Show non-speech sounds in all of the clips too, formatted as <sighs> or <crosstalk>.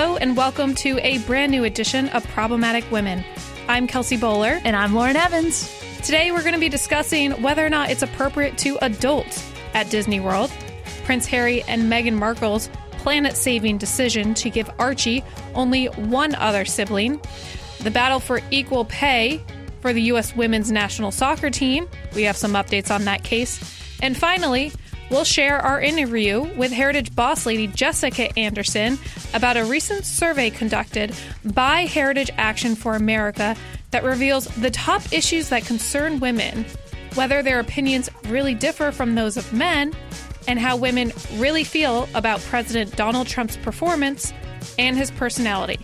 Hello, and welcome to a brand new edition of Problematic Women. I'm Kelsey Bolar. And I'm Lauren Evans. Today, we're going to be discussing whether or not it's appropriate to adult at Disney World, Prince Harry and Meghan Markle's planet saving decision to give Archie only one other sibling, the battle for equal pay for the U.S. women's national soccer team. We have some updates on that case. And finally, we'll share our interview with Heritage boss lady Jessica Anderson about a recent survey conducted by Heritage Action for America that reveals the top issues that concern women, whether their opinions really differ from those of men, and how women really feel about President Donald Trump's performance and his personality.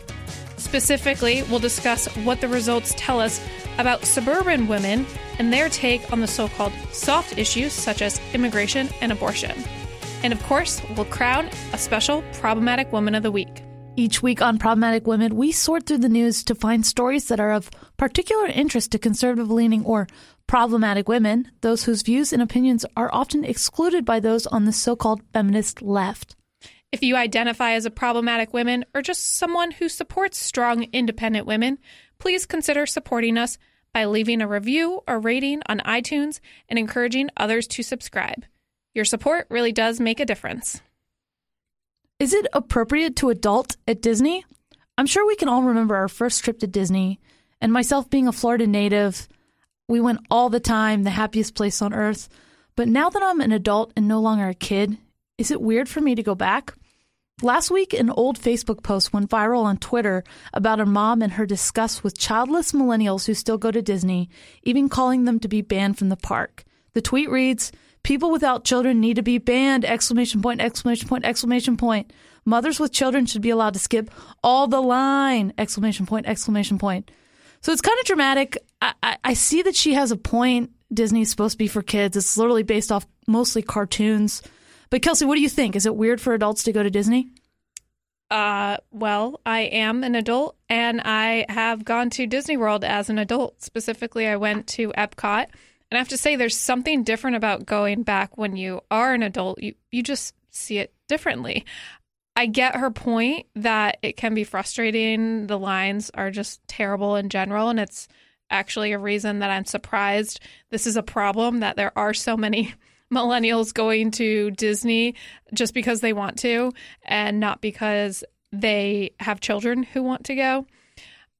Specifically, we'll discuss what the results tell us about suburban women and their take on the so called soft issues such as immigration and abortion. And of course, we'll crown a special Problematic Woman of the Week. Each week on Problematic Women, we sort through the news to find stories that are of particular interest to conservative leaning or problematic women, those whose views and opinions are often excluded by those on the so called feminist left. If you identify as a problematic woman or just someone who supports strong, independent women, please consider supporting us by leaving a review or rating on iTunes and encouraging others to subscribe. Your support really does make a difference. Is it appropriate to adult at Disney? I'm sure we can all remember our first trip to Disney, and myself being a Florida native, we went all the time, the happiest place on earth. But now that I'm an adult and no longer a kid, is it weird for me to go back? Last week, an old Facebook post went viral on Twitter about a mom and her disgust with childless millennials who still go to Disney, even calling them to be banned from the park. The tweet reads, People without children need to be banned! Exclamation point, exclamation point, exclamation point. Mothers with children should be allowed to skip all the line! Exclamation point, exclamation point. So it's kind of dramatic. I, I, I see that she has a point. Disney's supposed to be for kids. It's literally based off mostly cartoons. But Kelsey, what do you think? Is it weird for adults to go to Disney? Uh, well, I am an adult and I have gone to Disney World as an adult. Specifically, I went to Epcot. And I have to say there's something different about going back when you are an adult. You you just see it differently. I get her point that it can be frustrating. The lines are just terrible in general and it's actually a reason that I'm surprised this is a problem that there are so many millennials going to Disney just because they want to and not because they have children who want to go.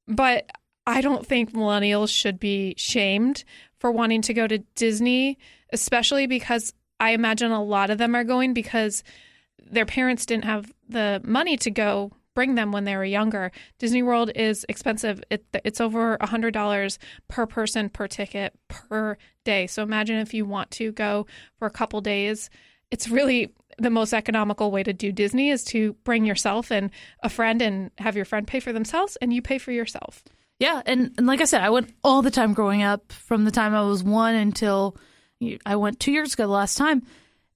But I don't think millennials should be shamed for wanting to go to Disney, especially because I imagine a lot of them are going because their parents didn't have the money to go bring them when they were younger. Disney World is expensive. It, it's over $100 per person per ticket per day. So imagine if you want to go for a couple days. It's really the most economical way to do Disney is to bring yourself and a friend and have your friend pay for themselves and you pay for yourself. Yeah, and, and like I said, I went all the time growing up from the time I was one until I went two years ago the last time.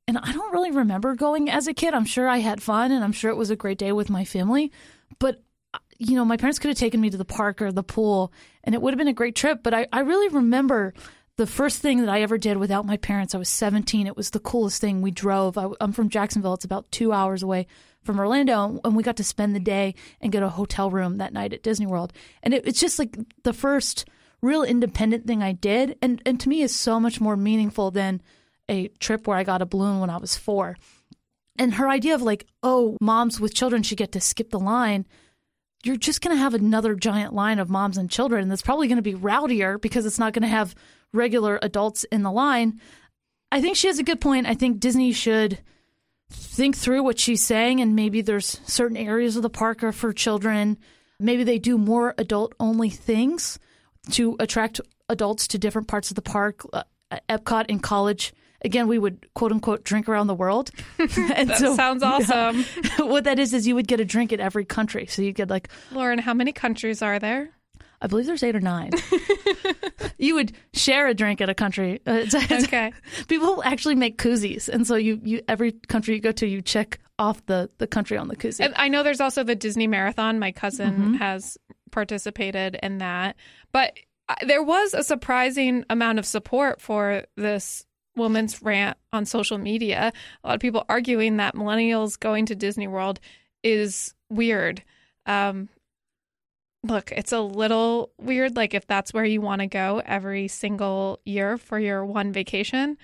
And I don't really remember going as a kid. I'm sure I had fun and I'm sure it was a great day with my family. But, uh, you know, my parents could have taken me to the park or the pool and it would have been a great trip. But I, I really remember the first thing that I ever did without my parents. I was 17. It was the coolest thing. We drove. I, am from Jacksonville. It's about two hours away from Orlando. And we got to spend the day and get a hotel room that night at Disney World. And it, it's just like the first real independent thing I did. And, and to me is so much more meaningful than – a trip where I got a balloon when I was four. And her idea of like, oh, moms with children should get to skip the line. You're just going to have another giant line of moms and children that's probably going to be rowdier because it's not going to have regular adults in the line. I think she has a good point. I think Disney should think through what she's saying, and maybe there's certain areas of the park are for children. Maybe they do more adult only things to attract adults to different parts of the park. Uh, Epcot in college again, we would quote unquote drink around the world. <laughs> <laughs> and that so, sounds awesome. Yeah, <laughs> what that is is you would get a drink in every country. So you get like Lauren, how many countries are there? I believe there's eight or nine. you would share a drink at a country. Uh, it's, it's, okay. People actually make koozies, and so you, you every country you go to, you check off the the country on the koozie. And I know there's also the Disney Marathon. My cousin mm-hmm. has participated in that, but uh, there was a surprising amount of support for this woman's rant on social media. A lot of people arguing that millennials going to Disney World is weird. Um, look, it's a little weird, like if that's where you want to go every single year for your one vacation.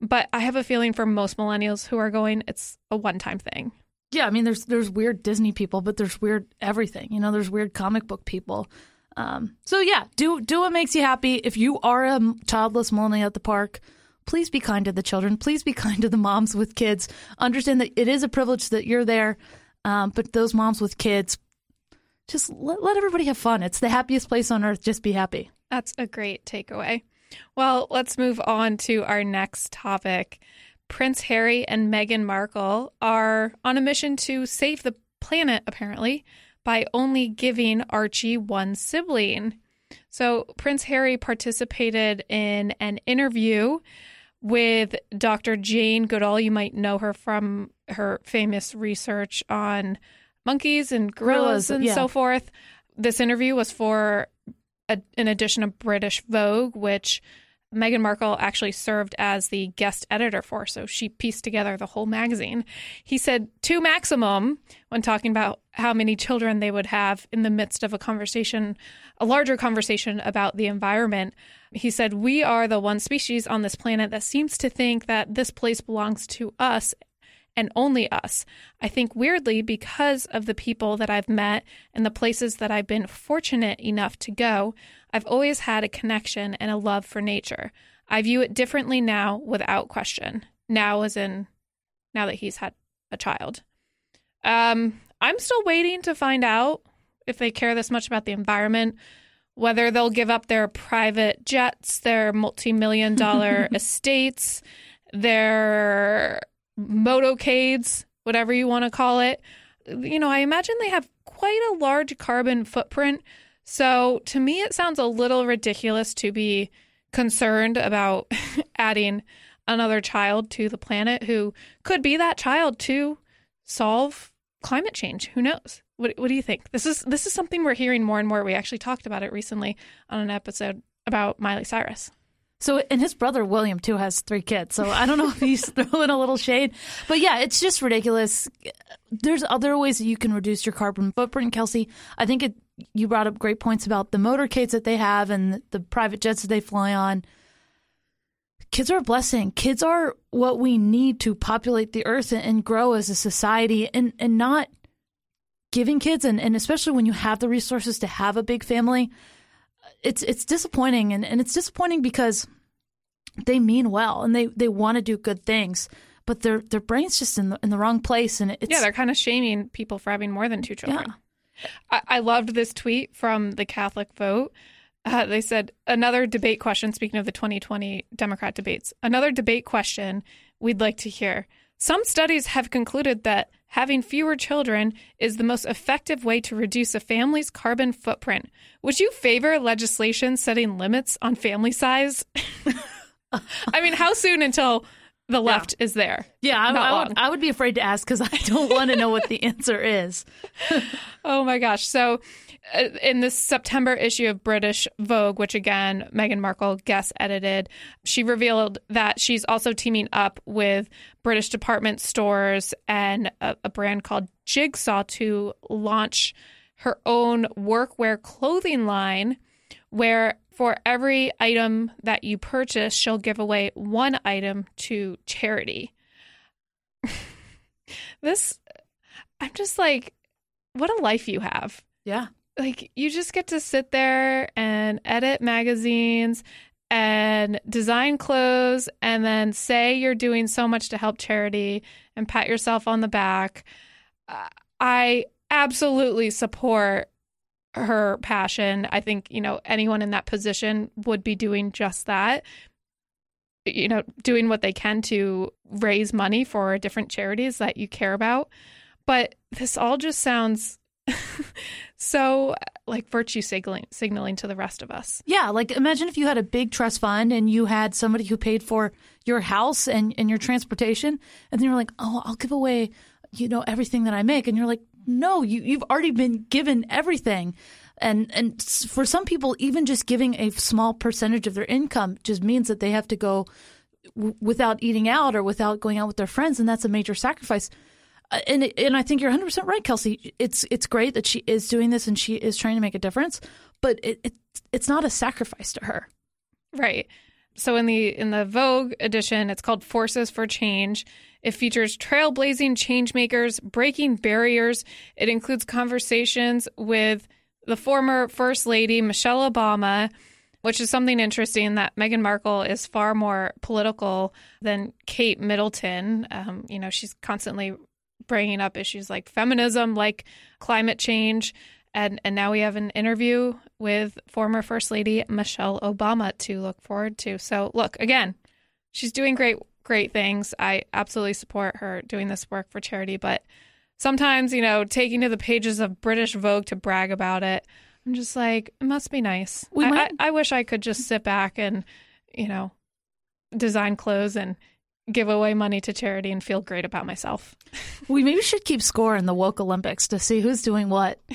But I have a feeling for most millennials who are going, it's a one time thing. Yeah, I mean, there's there's weird Disney people, but there's weird everything. You know, there's weird comic book people. Um, so yeah, do do what makes you happy. If you are a childless millennial at the park, please be kind to the children. Please be <laughs> kind to the moms with kids. Understand that it is a privilege that you're there, um, but those moms with kids, just let, let everybody have fun. It's the happiest place on earth. Just be happy. That's a great takeaway. Well, let's move on to our next topic. Prince Harry and Meghan Markle are on a mission to save the planet, apparently, by only giving Archie one sibling. So, Prince Harry participated in an interview with Dr. Jane Goodall. You might know her from her famous research on monkeys and gorillas, and yeah. so forth. This interview was for a, an edition of British Vogue, which Meghan Markle actually served as the guest editor for, so she pieced together the whole magazine. He said two maximum when talking about how many children they would have in the midst of a conversation, a larger conversation about the environment. He said, We are the one species on this planet that seems to think that this place belongs to us and only us. I think weirdly, because of the people that I've met and the places that I've been fortunate enough to go, I've always had a connection and a love for nature. I view it differently now without question. Now, as in now that he's had a child. Um, I'm still waiting to find out if they care this much about the environment, whether they'll give up their private jets, their multi million dollar <laughs> estates, their motorcades, whatever you want to call it. You know, I imagine they have quite a large carbon footprint. So to me, it sounds a little ridiculous to be concerned about <laughs> adding another child to the planet who could be that child to solve climate change. Who knows? What, what do you think? This is this is something we're hearing more and more. We actually talked about it recently on an episode about Miley Cyrus. So, and his brother William too has three kids. So I don't know if he's <laughs> throwing a little shade, but yeah, it's just ridiculous. There's other ways that you can reduce your carbon footprint, Kelsey. I think it. You brought up great points about the motorcades that they have and the private jets that they fly on. Kids are a blessing. Kids are what we need to populate the earth and, grow as a society, and and not giving kids and, and especially when you have the resources to have a big family it's it's disappointing and, and it's disappointing because they mean well and they, they want to do good things but their their brain's just in the, in the wrong place and it's yeah they're kind of shaming people for having more than two children yeah. I, loved this tweet from the catholic vote uh, they said another debate question speaking of the 2020 democrat debates another debate question we'd like to hear some studies have concluded that having fewer children is the most effective way to reduce a family's carbon footprint. Would you favor legislation setting limits on family size? <laughs> I mean, how soon until the left yeah. is there? Yeah, I, I, would, I would be afraid to ask because I don't <laughs> want to know what the answer is. <laughs> oh my gosh. So, uh, in this September issue of British Vogue, which again Meghan Markle guest edited, she revealed that she's also teaming up with British department stores and a, a brand called Jigsaw to launch her own workwear clothing line where for every item that you purchase, she'll give away one item to charity. <laughs> this, I'm just like, what a life you have. Yeah like you just get to sit there and edit magazines and design clothes and then say you're doing so much to help charity and pat yourself on the back. Uh, I absolutely support her passion. I think, you know, anyone in that position would be doing just that. You know, doing what they can to raise money for different charities that you care about. But this all just sounds <laughs> so like virtue signaling signaling to the rest of us. Yeah, like imagine if you had a big trust fund and you had somebody who paid for your house and, and your transportation and then you're like, "Oh, I'll give away, you know, everything that I make." And you're like, "No, you you've already been given everything." And and for some people even just giving a small percentage of their income just means that they have to go w- without eating out or without going out with their friends and that's a major sacrifice uh, and and I think you're 100 percent right, Kelsey. It's it's great that she is doing this and she is trying to make a difference, but it, it it's not a sacrifice to her. Right. So in the in the Vogue edition, it's called Forces for Change. It features trailblazing changemakers, breaking barriers. It includes conversations with the former First Lady Michelle Obama, which is something interesting that Meghan Markle is far more political than Kate Middleton. Um, you know, she's constantly bringing up issues like feminism, like climate change. And, and now we have an interview with former First Lady Michelle Obama to look forward to. So, look, again, she's doing great, great things. I absolutely support her doing this work for charity. But sometimes, you know, taking to the pages of British Vogue to brag about it, I'm just like, it must be nice. We I, I, I wish I could just sit back and, you know, design clothes and give away money to charity and feel great about myself. <laughs> We maybe should keep score in the woke Olympics to see who's doing what. <laughs>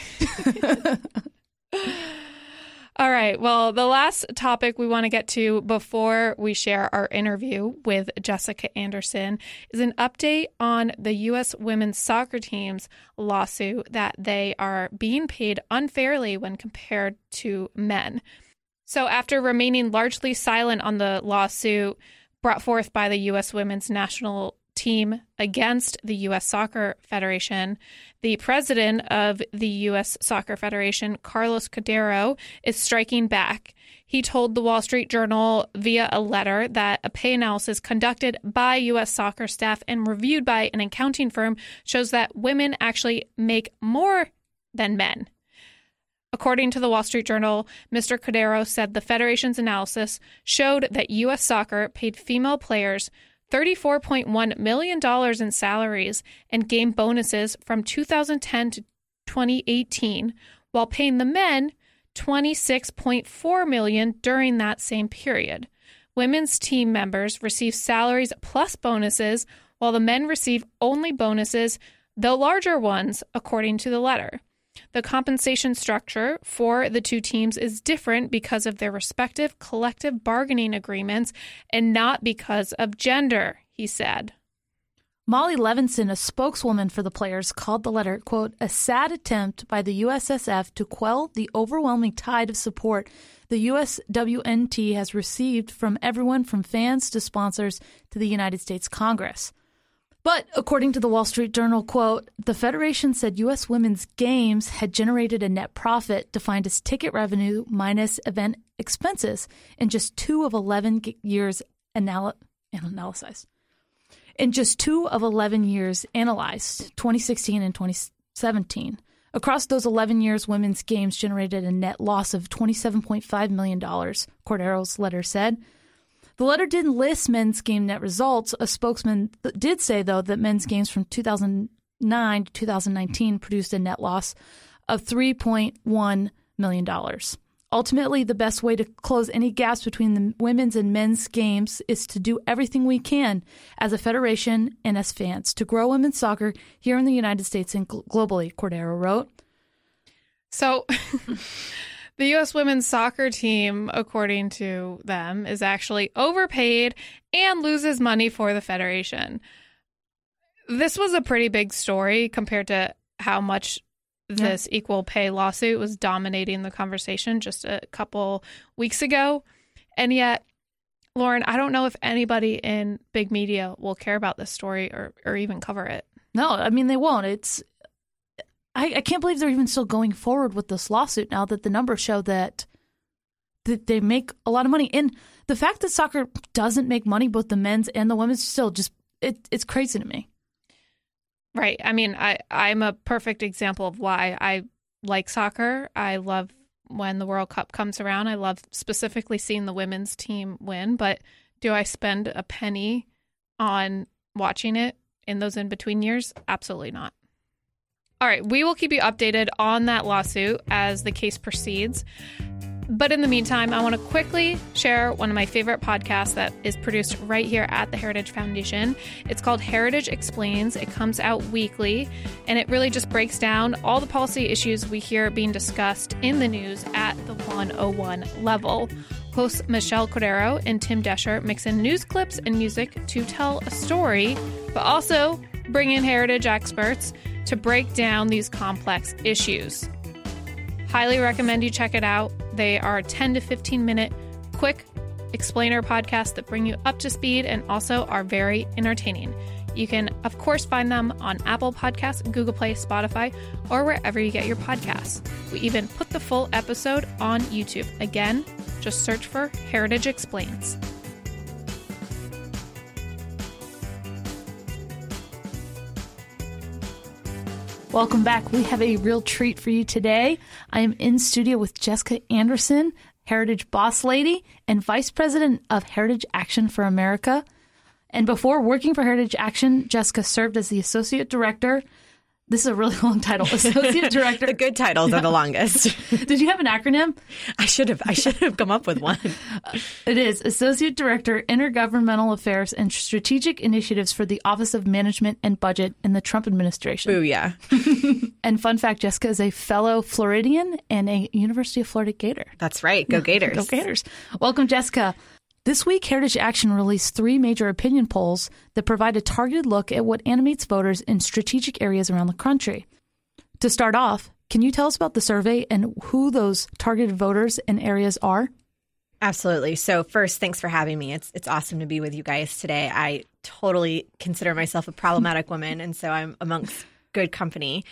All right. Well, the last topic we want to get to before we share our interview with Jessica Anderson is an update on the U.S. women's soccer team's lawsuit that they are being paid unfairly when compared to men. So, after remaining largely silent on the lawsuit brought forth by the U.S. women's national team against the U.S. Soccer Federation, the president of the U.S. Soccer Federation, Carlos Cordeiro, is striking back. He told the Wall Street Journal via a letter that a pay analysis conducted by U.S. soccer staff and reviewed by an accounting firm shows that women actually make more than men. According to the Wall Street Journal, Mr. Cordeiro said the Federation's analysis showed that U.S. soccer paid female players $34.1 million in salaries and game bonuses from 2010 to 2018, while paying the men 26.4 million during that same period. Women's team members receive salaries plus bonuses, while the men receive only bonuses, though larger ones, according to the letter. The compensation structure for the two teams is different because of their respective collective bargaining agreements and not because of gender, he said. Molly Levinson, a spokeswoman for the players, called the letter, quote, a sad attempt by the USSF to quell the overwhelming tide of support the USWNT has received from everyone from fans to sponsors to the United States Congress. But according to the Wall Street Journal, quote, the Federation said U.S. women's games had generated a net profit defined as ticket revenue minus event expenses in just two of 11 years anal- analyzed. In just two of 11 years analyzed, 2016 and 2017. Across those 11 years, women's games generated a net loss of $27.5 million, Cordeiro's letter said. The letter didn't list men's game net results. A spokesman did say, though, that men's games from 2009 to 2019 produced a net loss of $3.1 million. Ultimately, the best way to close any gaps between the women's and men's games is to do everything we can as a federation and as fans to grow women's soccer here in the United States and globally, Cordeiro wrote. So, <laughs> the U.S. women's soccer team, according to them, is actually overpaid and loses money for the Federation. This was a pretty big story compared to how much this equal pay lawsuit was dominating the conversation just a couple weeks ago. And yet, Lauren, I don't know if anybody in big media will care about this story or, or even cover it. No, I mean they won't. It's I, I can't believe they're even still going forward with this lawsuit now that the numbers show that that they make a lot of money. And the fact that soccer doesn't make money, both the men's and the women's, still just it, it's crazy to me. Right. I mean, I I'm a perfect example of why I like soccer. I love when the World Cup comes around. I love specifically seeing the women's team win, but do I spend a penny on watching it in those in between years? Absolutely not. All right, we will keep you updated on that lawsuit as the case proceeds. But in the meantime, I want to quickly share one of my favorite podcasts that is produced right here at the Heritage Foundation. It's called Heritage Explains. It comes out weekly, and it really just breaks down all the policy issues we hear being discussed in the news at the 101 level. Hosts Michelle Cordero and Tim Doescher mix in news clips and music to tell a story, but also bring in heritage experts to break down these complex issues. Highly recommend you check it out. They are 10 to 15 minute quick explainer podcasts that bring you up to speed and also are very entertaining. You can, of course, find them on Apple Podcasts, Google Play, Spotify, or wherever you get your podcasts. We even put the full episode on YouTube. Again, just search for Heritage Explains. Welcome back. We have a real treat for you today. I am in studio with Jessica Anderson, Heritage Boss Lady and Vice President of Heritage Action for America. And before working for Heritage Action, Jessica served as the Associate Director. This is a really <laughs> long title. Associate <laughs> Director. the good titles are the <laughs> longest. Did you have an acronym? I should have. I should have come up with one. Uh, it is Associate Director, Intergovernmental Affairs and Strategic Initiatives for the Office of Management and Budget in the Trump administration. Booyah. And fun fact Jessica is a fellow Floridian and a University of Florida Gator. That's right. Go Gators. Go Gators. Welcome, Jessica. This week, Heritage Action released three major opinion polls that provide a targeted look at what animates voters in strategic areas around the country. To start off, can you tell us about the survey and who those targeted voters and areas are? Absolutely. So first, thanks for having me. It's it's awesome to be with you guys today. I totally consider myself a problematic woman, and so I'm amongst good company.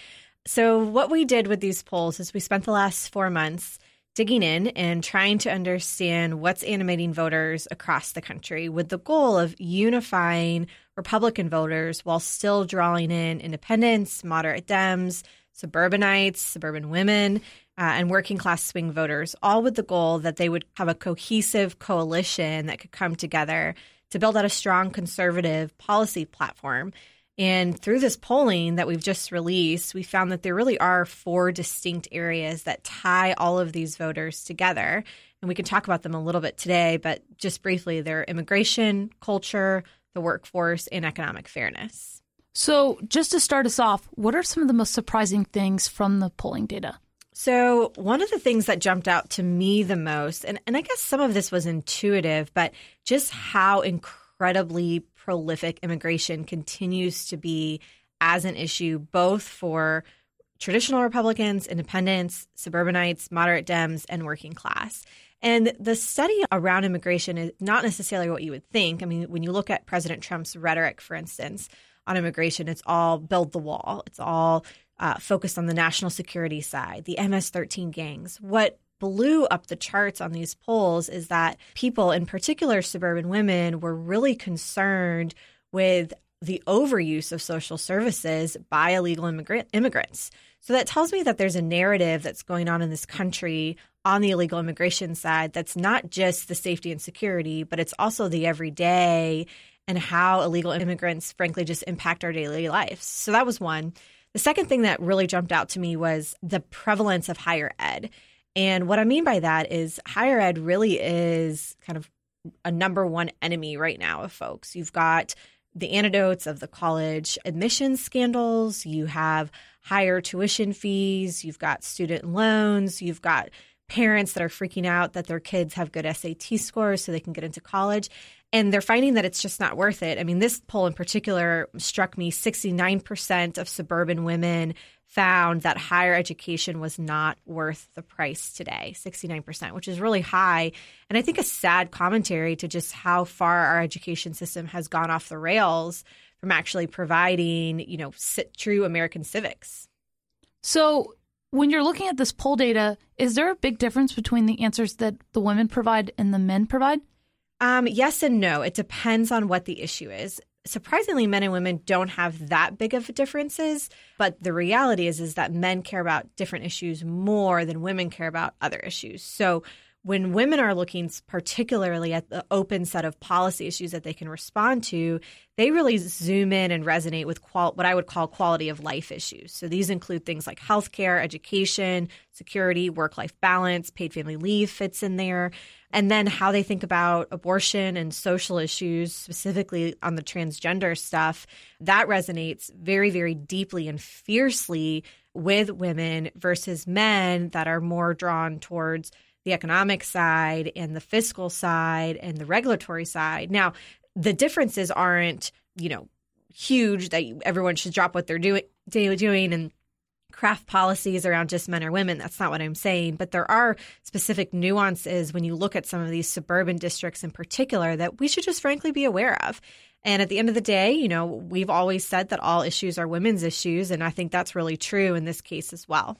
So what we did with these polls is we spent the last four months digging in and trying to understand what's animating voters across the country with the goal of unifying Republican voters while still drawing in independents, moderate Dems, suburbanites, suburban women, uh, and working class swing voters, all with the goal that they would have a cohesive coalition that could come together to build out a strong conservative policy platform. And through this polling that we've just released, we found that there really are four distinct areas that tie all of these voters together. And we can talk about them a little bit today, but just briefly, they're immigration, culture, the workforce, and economic fairness. So, just to start us off, what are some of the most surprising things from the polling data? So, one of the things that jumped out to me the most, and, and I guess some of this was intuitive, but just how incredibly prolific immigration continues to be as an issue, both for traditional Republicans, independents, suburbanites, moderate Dems, and working class. And the study around immigration is not necessarily what you would think. I mean, when you look at President Trump's rhetoric, for instance, on immigration, it's all build the wall. It's all uh, focused on the national security side, the MS 13 gangs. What blew up the charts on these polls is that people, in particular suburban women, were really concerned with the overuse of social services by illegal immigrant- immigrants. So that tells me that there's a narrative that's going on in this country on the illegal immigration side that's not just the safety and security, but it's also the everyday and how illegal immigrants, frankly, just impact our daily lives. So that was one. The second thing that really jumped out to me was the prevalence of higher ed. And what I mean by that is higher ed really is kind of a number one enemy right now of folks. You've got the antidotes of the college admissions scandals, you have higher tuition fees, you've got student loans, you've got parents that are freaking out that their kids have good SAT scores so they can get into college. And they're finding that it's just not worth it. I mean, this poll in particular struck me 69% of suburban women found that higher education was not worth the price today 69% which is really high. And i think a sad commentary to just how far our education system has gone off the rails from actually providing you know true american civics. So when you're looking at this poll data is there a big difference between the answers that the women provide and the men provide um, yes and no. It depends on what the issue is surprisingly men and women don't have that big of differences but the reality is is that men care about different issues more than women care about other issues so when women are looking particularly at the open set of policy issues that they can respond to, they really zoom in and resonate with qual- what I would call quality of life issues. So these include things like healthcare, education, security, work life balance, paid family leave fits in there, and then how they think about abortion and social issues, specifically on the transgender stuff. That resonates very, very deeply and fiercely with women versus men that are more drawn towards the economic side and the fiscal side and the regulatory side. Now, the differences aren't, you know, huge that everyone should drop what they're doing daily doing and craft policies around just men or women. That's not what I'm saying. But there are specific nuances when you look at some of these suburban districts in particular that we should just frankly be aware of. And at the end of the day, you know, we've always said that all issues are women's issues. And I think that's really true in this case as well.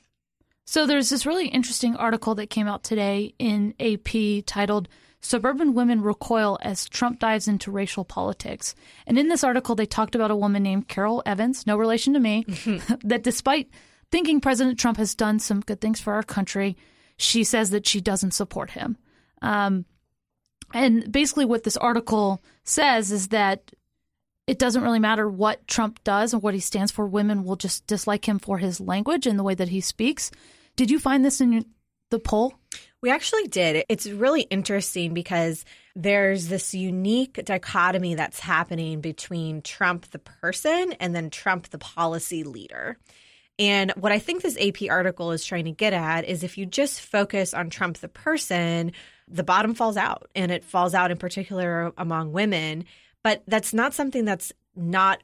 So there's this really interesting article that came out today in AP titled Suburban Women Recoil as Trump Dives into Racial Politics. And in this article, they talked about a woman named Carol Evans, no relation to me, <laughs> <laughs> that despite thinking President Trump has done some good things for our country, she says that she doesn't support him. Um, and basically, what this article says is that it doesn't really matter what Trump does and what he stands for. Women will just dislike him for his language and the way that he speaks. Did you find this in the poll? We actually did. It's really interesting because there's this unique dichotomy that's happening between Trump the person and then Trump the policy leader. And what I think this AP article is trying to get at is if you just focus on Trump the person, the bottom falls out and it falls out in particular among women. But that's not something that's not,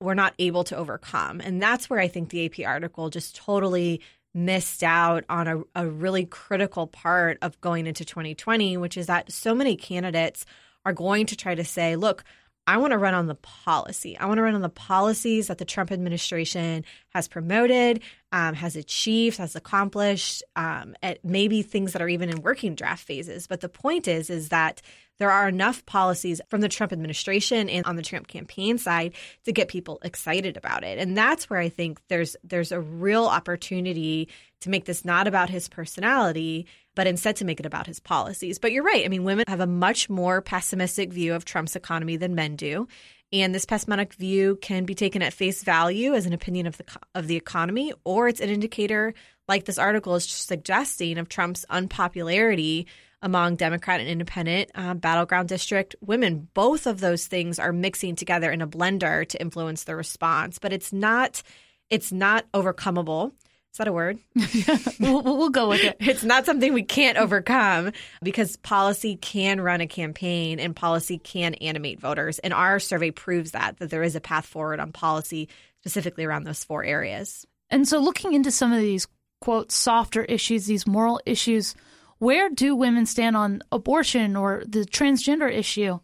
we're not able to overcome. And that's where I think the AP article just totally missed out on a, a really critical part of going into 2020, which is that so many candidates are going to try to say, look, I want to run on the policy. I want to run on the policies that the Trump administration has promoted, um, has achieved, has accomplished, um, maybe things that are even in working draft phases. But the point is, is that there are enough policies from the Trump administration and on the Trump campaign side to get people excited about it. And that's where I think there's there's a real opportunity to make this not about his personality, but instead to make it about his policies. But you're right. I mean, women have a much more pessimistic view of Trump's economy than men do. And this pessimistic view can be taken at face value as an opinion of the of the economy, or it's an indicator, like this article is suggesting, of Trump's unpopularity among Democrat and Independent uh, battleground district women. Both of those things are mixing together in a blender to influence the response, but it's not it's not overcomable. Is that a word? <laughs> we'll, we'll go with it. <laughs> It's not something we can't overcome because policy can run a campaign and policy can animate voters. And our survey proves that, that there is a path forward on policy specifically around those four areas. And so, looking into some of these, quote, softer issues, these moral issues, where do women stand on abortion or the transgender issue?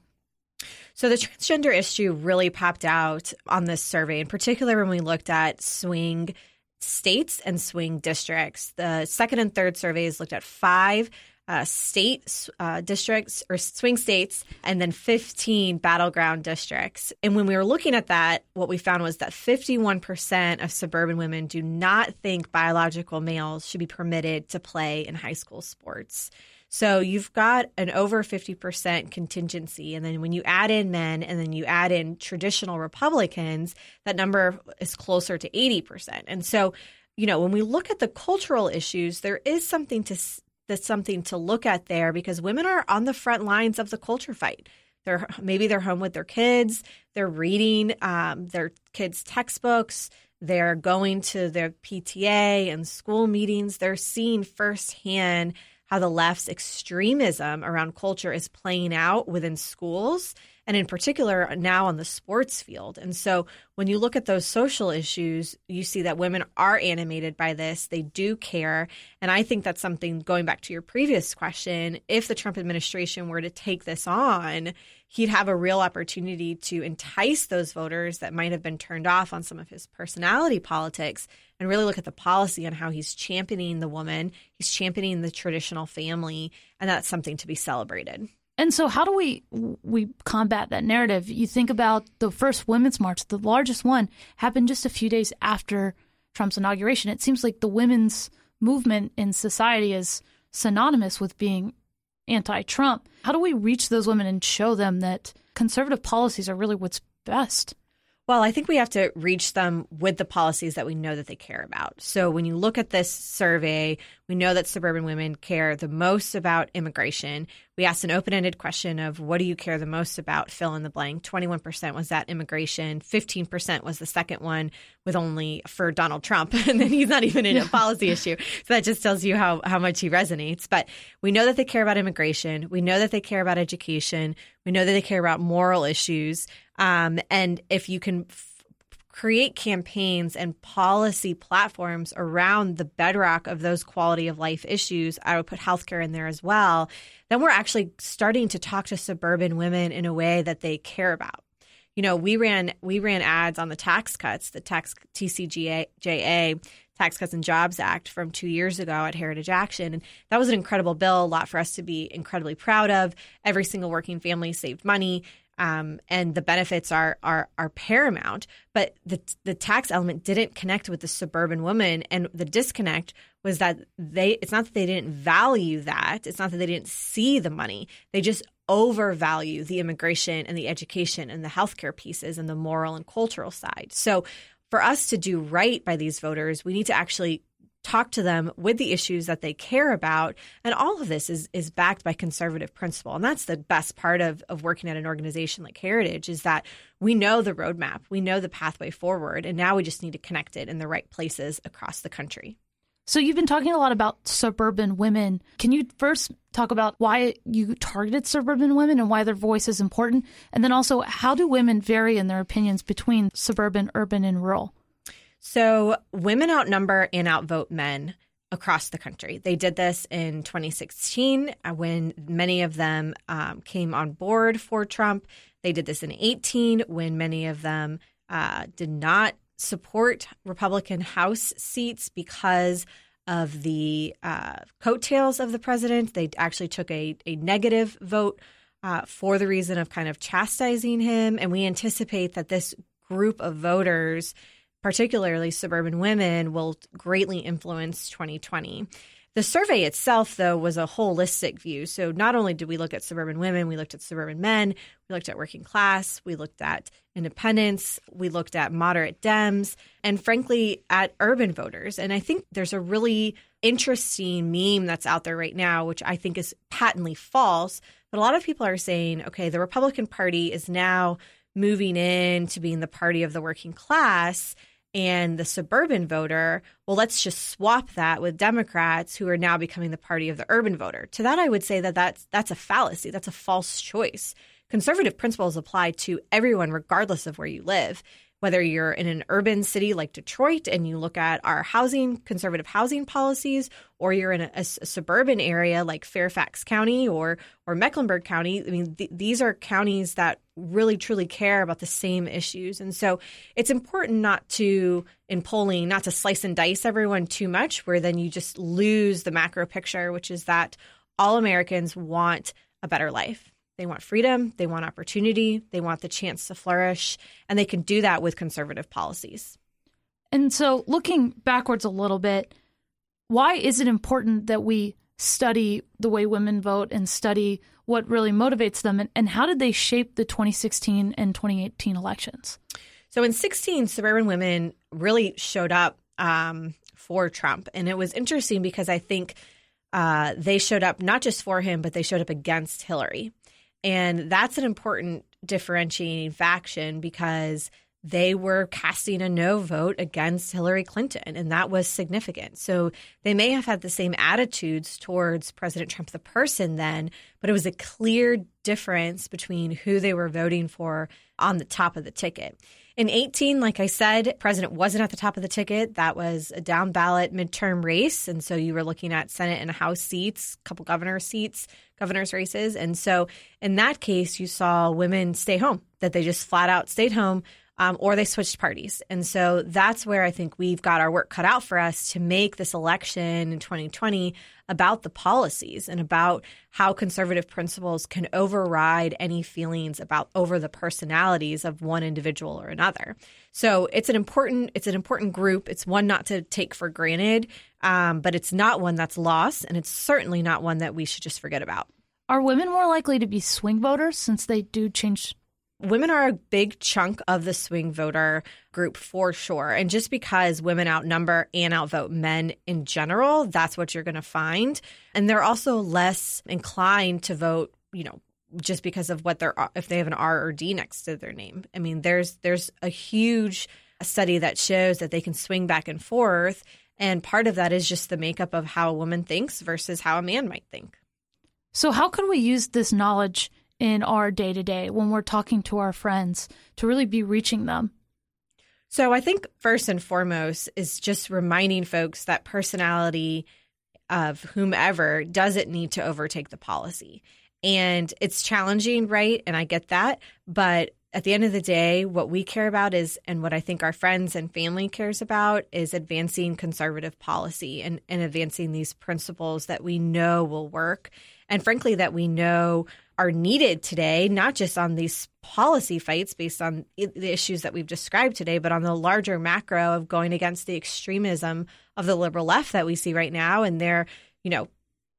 So the transgender issue really popped out on this survey, in particular when we looked at swing states and swing districts. The second and third surveys looked at five uh, state uh, districts or swing states and then 15 battleground districts. And when we were looking at that, what we found was that 51% of suburban women do not think biological males should be permitted to play in high school sports. So you've got an over 50% contingency. And then when you add in men and then you add in traditional Republicans, that number is closer to 80%. And so, you know, when we look at the cultural issues, there is something to that's something to look at there because women are on the front lines of the culture fight. They're maybe they're home with their kids, they're reading um, their kids' textbooks, they're going to their PTA and school meetings. They're seeing firsthand how the left's extremism around culture is playing out within schools and in particular now on the sports field. And so when you look at those social issues, you see that women are animated by this. They do care. And I think that's something going back to your previous question, if the Trump administration were to take this on, he'd have a real opportunity to entice those voters that might have been turned off on some of his personality politics and really look at the policy on how he's championing the woman, he's championing the traditional family, and that's something to be celebrated. And so, how do we we combat that narrative? You think about the first women's march, the largest one, happened just a few days after Trump's inauguration. It seems like the women's movement in society is synonymous with being anti-Trump. How do we reach those women and show them that conservative policies are really what's best? Well, I think we have to reach them with the policies that we know that they care about. So when you look at this survey, we know that suburban women care the most about immigration. We asked an open ended question of what do you care the most about? Fill in the blank. 21% was that immigration, 15% was the second one, with only for Donald Trump. <laughs> and then he's not even in a policy issue. So that just tells you how, how much he resonates. But we know that they care about immigration. We know that they care about education. We know that they care about moral issues. Um, and if you can create campaigns and policy platforms around the bedrock of those quality of life issues, I would put healthcare in there as well, then we're actually starting to talk to suburban women in a way that they care about you know, we ran we ran ads on the tax cuts, the tax TCJA Tax Cuts and Jobs Act from two years ago at Heritage Action, and that was an incredible bill, a lot for us to be incredibly proud of. Every single working family saved money. Um, and the benefits are are are paramount. But the the tax element didn't connect with the suburban woman, and the disconnect was that they. It's not that they didn't value that. It's not that they didn't see the money. They just overvalue the immigration and the education and the healthcare pieces and the moral and cultural side. So for us to do right by these voters, we need to actually talk to them with the issues that they care about. And all of this is is backed by conservative principle. And that's the best part of, of working at an organization like Heritage is that we know the roadmap, we know the pathway forward, and now we just need to connect it in the right places across the country. So you've been talking a lot about suburban women. Can you first talk about why you targeted suburban women and why their voice is important? And then also how do women vary in their opinions between suburban, urban, and rural? So women outnumber and outvote men across the country. They did this in 2016 uh, when many of them um, came on board for Trump. They did this in 18 when many of them uh, did not support Republican House seats because of the uh, coattails of the president. They actually took a, a negative vote uh, for the reason of kind of chastising him. And we anticipate that this group of voters, particularly suburban women, will greatly influence 2020. The survey itself, though, was a holistic view. So not only did we look at suburban women, we looked at suburban men, we looked at working class, we looked at independents, we looked at moderate Dems, and frankly, at urban voters. And I think there's a really interesting meme that's out there right now, which I think is patently false. But a lot of people are saying, okay, the Republican Party is now moving in to being the party of the working class and the suburban voter, well, let's just swap that with Democrats who are now becoming the party of the urban voter. To that, I would say that that's, that's a fallacy. That's a false choice. Conservative principles apply to everyone, regardless of where you live whether you're in an urban city like Detroit and you look at our housing, conservative housing policies, or you're in a, a suburban area like Fairfax County or or Mecklenburg County. I mean, th- these are counties that really truly care about the same issues, and so it's important not to in polling not to slice and dice everyone too much, where then you just lose the macro picture, which is that all Americans want a better life. They want freedom, they want opportunity, they want the chance to flourish, and they can do that with conservative policies. And so, looking backwards a little bit, why is it important that we study the way women vote and study what really motivates them? And, and how did they shape the 2016 and 2018 elections? So, in 16, suburban women really showed up um, for Trump. And it was interesting because I think uh, they showed up not just for him, but they showed up against Hillary. And that's an important differentiating faction because they were casting a no vote against Hillary Clinton, and that was significant. So they may have had the same attitudes towards President Trump, the person, then, but it was a clear difference between who they were voting for on the top of the ticket. In 18, like I said, president wasn't at the top of the ticket. That was a down ballot midterm race. And so you were looking at Senate and House seats, a couple governor seats, governor's races. And so in that case, you saw women stay home, that they just flat out stayed home um, or they switched parties. And so that's where I think we've got our work cut out for us to make this election in 2020 about the policies and about how conservative principles can override any feelings about over the personalities of one individual or another. So it's an important it's an important group. It's one not to take for granted, um, but it's not one that's lost, and it's certainly not one that we should just forget about. Are women more likely to be swing voters since they do change women are a big chunk of the swing voter group for sure. And just because women outnumber and outvote men in general, that's what you're going to find. And they're also less inclined to vote, you know, just because of what they're if they have an R or D next to their name. I mean, there's there's a huge study that shows that they can swing back and forth and part of that is just the makeup of how a woman thinks versus how a man might think. So how can we use this knowledge in our day to day when we're talking to our friends to really be reaching them? So I think first and foremost is just reminding folks that personality of whomever doesn't need to overtake the policy. And it's challenging, right? And I get that. But at the end of the day, what we care about is, and what I think our friends and family cares about is advancing conservative policy and, and advancing these principles that we know will work. And frankly, that we know are needed today, not just on these policy fights based on the issues that we've described today, but on the larger macro of going against the extremism of the liberal left that we see right now and their, you know,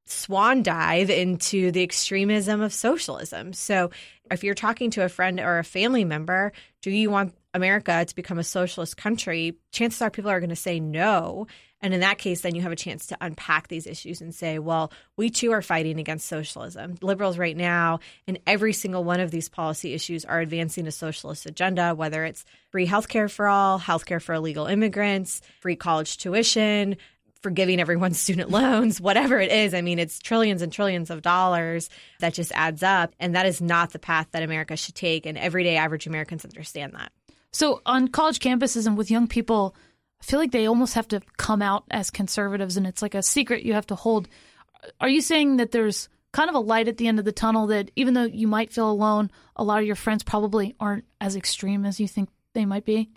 swan dive into the extremism of socialism. So, if you're talking to a friend or a family member, do you want America to become a socialist country? Chances are people are going to say no. And in that case, then you have a chance to unpack these issues and say, well, we too are fighting against socialism. Liberals right now, in every single one of these policy issues, are advancing a socialist agenda, whether it's free healthcare for all, healthcare for illegal immigrants, free college tuition, forgiving everyone's <laughs> student loans, whatever it is. I mean, it's trillions and trillions of dollars that just adds up. And that is not the path that America should take. And everyday average Americans understand that. So, on college campuses and with young people, I feel like they almost have to come out as conservatives and it's like a secret you have to hold. Are you saying that there's kind of a light at the end of the tunnel that even though you might feel alone, a lot of your friends probably aren't as extreme as you think they might be?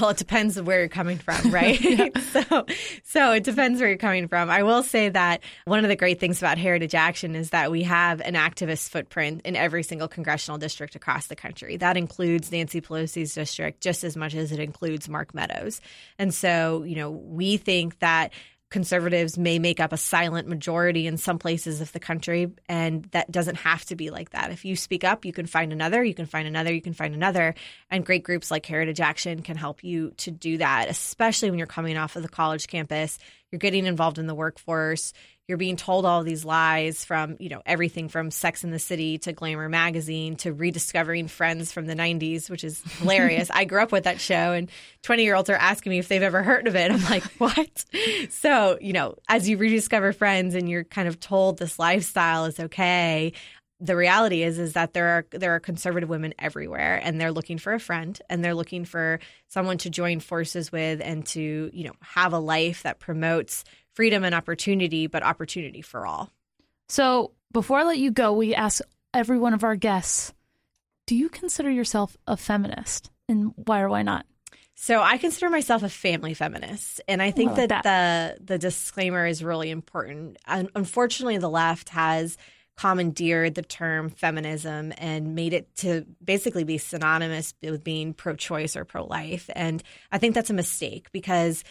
Well, it depends on where you're coming from, <laughs> right? <laughs> so, so it depends where you're coming from. I will say that one of the great things about Heritage Action is that we have an activist footprint in every single congressional district across the country. That includes Nancy Pelosi's district just as much as it includes Mark Meadows. And so, you know, we think that conservatives may make up a silent majority in some places of the country, and that doesn't have to be like that. If you speak up, you can find another, you can find another, you can find another, and great groups like Heritage Action can help you to do that, especially when you're coming off of the college campus, you're getting involved in the workforce, you're being told all these lies from you know everything from sex in the city to glamour magazine to rediscovering friends from the 90s which is hilarious. <laughs> I grew up with that show and 20 year olds are asking me if they've ever heard of it. I'm like <laughs> what? So you know as you rediscover friends and you're kind of told this lifestyle is okay the reality is is that there are there are conservative women everywhere and they're looking for a friend and they're looking for someone to join forces with and to you know have a life that promotes freedom and opportunity, but opportunity for all. So before I let you go, we ask every one of our guests do you consider yourself a feminist? And why or why not? So I consider myself a family feminist, and I think I that, that, the the disclaimer is really important. Unfortunately, the left has commandeered the term feminism and made it to basically be synonymous with being pro-choice or pro-life, and I think that's a mistake because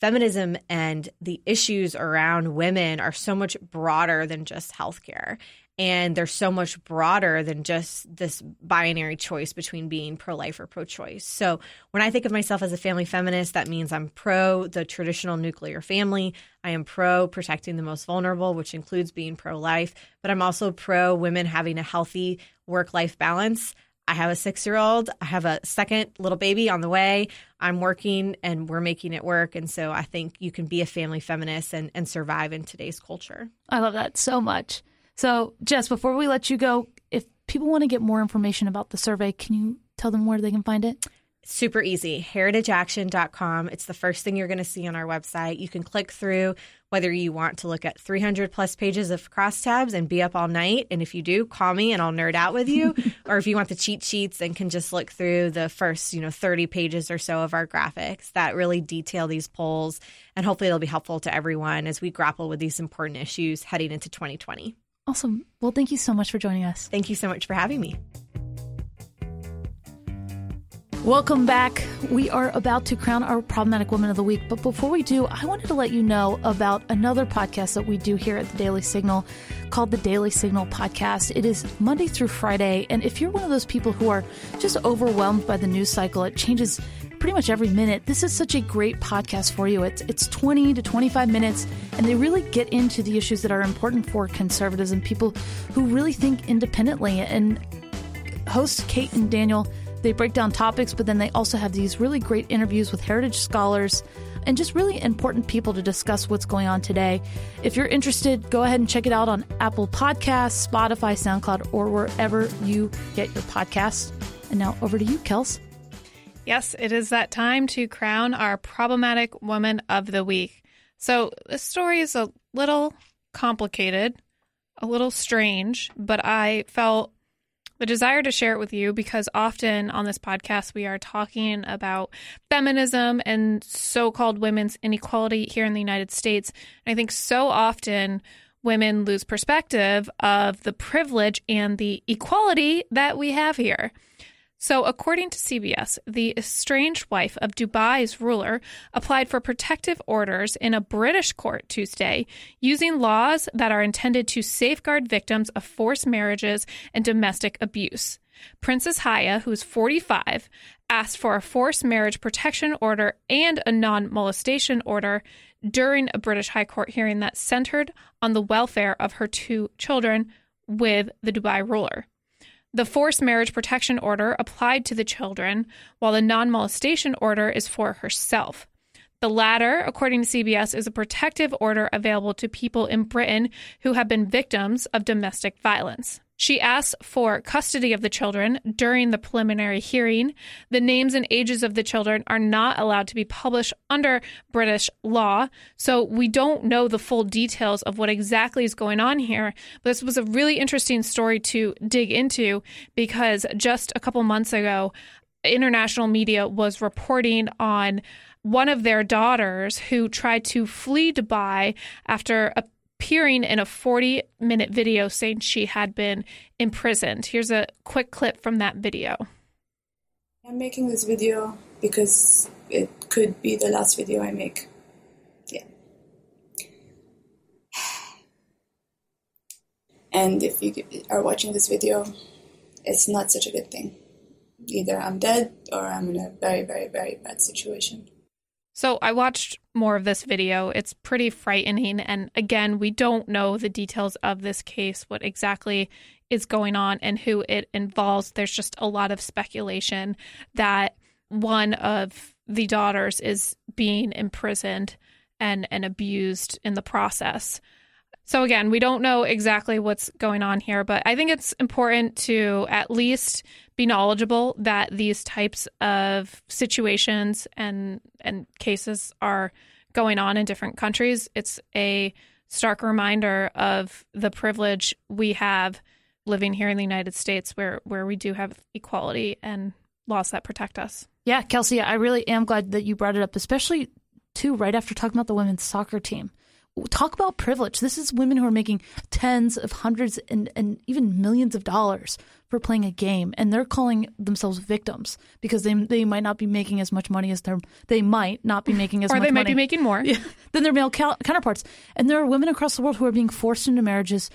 feminism and the issues around women are so much broader than just healthcare. And they're so much broader than just this binary choice between being pro life or pro choice. So, when I think of myself as a family feminist, that means I'm pro the traditional nuclear family. I am pro protecting the most vulnerable, which includes being pro life, but I'm also pro women having a healthy work life balance. I have a six year old. I have a second little baby on the way. I'm working and we're making it work. And so I think you can be a family feminist and, and survive in today's culture. I love that so much. So, Jess, before we let you go, if people want to get more information about the survey, can you tell them where they can find it? super easy. heritageaction.com it's the first thing you're going to see on our website. You can click through whether you want to look at 300 plus pages of crosstabs and be up all night. And if you do call me and i'll nerd out with you. <laughs> Or if you want the cheat sheets and can just look through the first you know 30 pages or so of our graphics that really detail these polls. And hopefully it'll be helpful to everyone as we grapple with these important issues heading into 2020 awesome well thank you so much for joining us thank you so much for having me Welcome back. We are about to crown our Problematic Woman of the Week. But before we do, I wanted to let you know about another podcast that we do here at the Daily Signal called the Daily Signal Podcast. It is Monday through Friday. And if you're one of those people who are just overwhelmed by the news cycle, it changes pretty much every minute. This is such a great podcast for you. It's it's 20 to 25 minutes and they really get into the issues that are important for conservatives and people who really think independently. And hosts Kate and Daniel they break down topics, but then they also have these really great interviews with heritage scholars and just really important people to discuss what's going on today. If you're interested, go ahead and check it out on Apple Podcasts, Spotify, SoundCloud, or wherever you get your podcasts. And now over to you, Kels. Yes, it is that time to crown our problematic woman of the week. So, this story is a little complicated, a little strange, but I felt the desire to share it with you because often on this podcast we are talking about feminism and so called women's inequality here in the United States. And I think so often women lose perspective of the privilege and the equality that we have here. So, according to CBS, the estranged wife of Dubai's ruler applied for protective orders in a British court Tuesday using laws that are intended to safeguard victims of forced marriages and domestic abuse. Princess Haya, who's 45, asked for a forced marriage protection order and a non molestation order during a British High Court hearing that centered on the welfare of her two children with the Dubai ruler. The forced marriage protection order applied to the children, while the non molestation order is for herself. The latter, according to CBS, is a protective order available to people in Britain who have been victims of domestic violence. She asks for custody of the children during the preliminary hearing. The names and ages of the children are not allowed to be published under British law, so we don't know the full details of what exactly is going on here. But this was a really interesting story to dig into because just a couple months ago, international media was reporting on one of their daughters who tried to flee Dubai after a appearing in a 40 minute video saying she had been imprisoned. Here's a quick clip from that video. I'm making this video because it could be the last video I make. Yeah. <sighs> And if you are watching this video, it's not such a good thing. Either I'm dead or I'm in a very, very, very bad situation. So I watched more of this video. It's pretty frightening. And again, we don't know the details of this case, what exactly is going on and who it involves. There's just a lot of speculation that one of the daughters is being imprisoned and, and abused in the process. So, again, we don't know exactly what's going on here, but I think it's important to at least be knowledgeable that these types of situations and, and cases are going on in different countries. It's a stark reminder of the privilege we have living here in the United States where, where we do have equality and laws that protect us. Yeah, Kelsey, I really am glad that you brought it up, especially too right after talking about the women's soccer team talk about privilege. This is women who are making tens of hundreds and, and even millions of dollars for playing a game, and they're calling themselves victims because they they might not be making as much money as their they might not be making as much. or much they might money be making more yeah, <laughs> than their male counterparts. And there are women across the world who are being forced into marriages,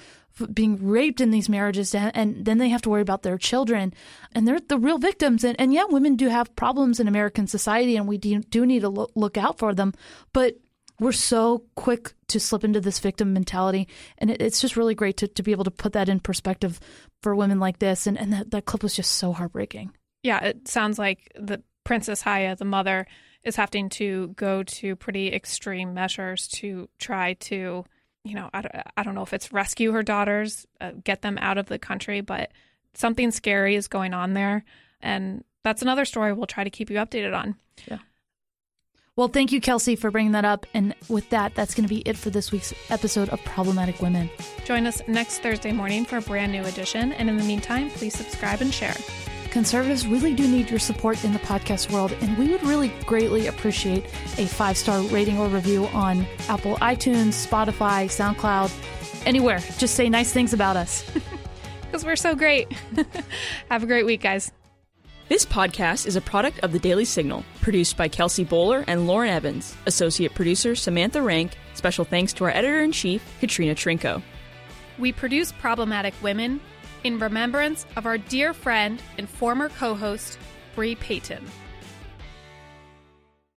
being raped in these marriages, and, and then they have to worry about their children, and they're the real victims. And, and yeah, women do have problems in American society, and we do, do need to look, look out for them, but we're so quick to slip into this victim mentality. And it, it's just really great to, to be able to put that in perspective for women like this. And, and that, that clip was just so heartbreaking. Yeah, it sounds like the Princess Haya, the mother, is having to go to pretty extreme measures to try to, you know, I, I don't know if it's rescue her daughters, uh, get them out of the country, but something scary is going on there. And that's another story we'll try to keep you updated on. Yeah. Well, thank you, Kelsey, for bringing that up. And with that, that's going to be it for this week's episode of Problematic Women. Join us next Thursday morning for a brand new edition. And in the meantime, please subscribe and share. Conservatives really do need your support in the podcast world, and we would really greatly appreciate a five star rating or review on Apple iTunes, Spotify, SoundCloud, anywhere. Just say nice things about us. <laughs> Because we're so great. <laughs> Have a great week, guys. This podcast is a product of the Daily Signal, produced by Kelsey Bolar and Lauren Evans, associate producer Samantha Rank. Special thanks to our editor in chief, Katrina Trinko. We produce Problematic Women in remembrance of our dear friend and former co host, Bre Payton.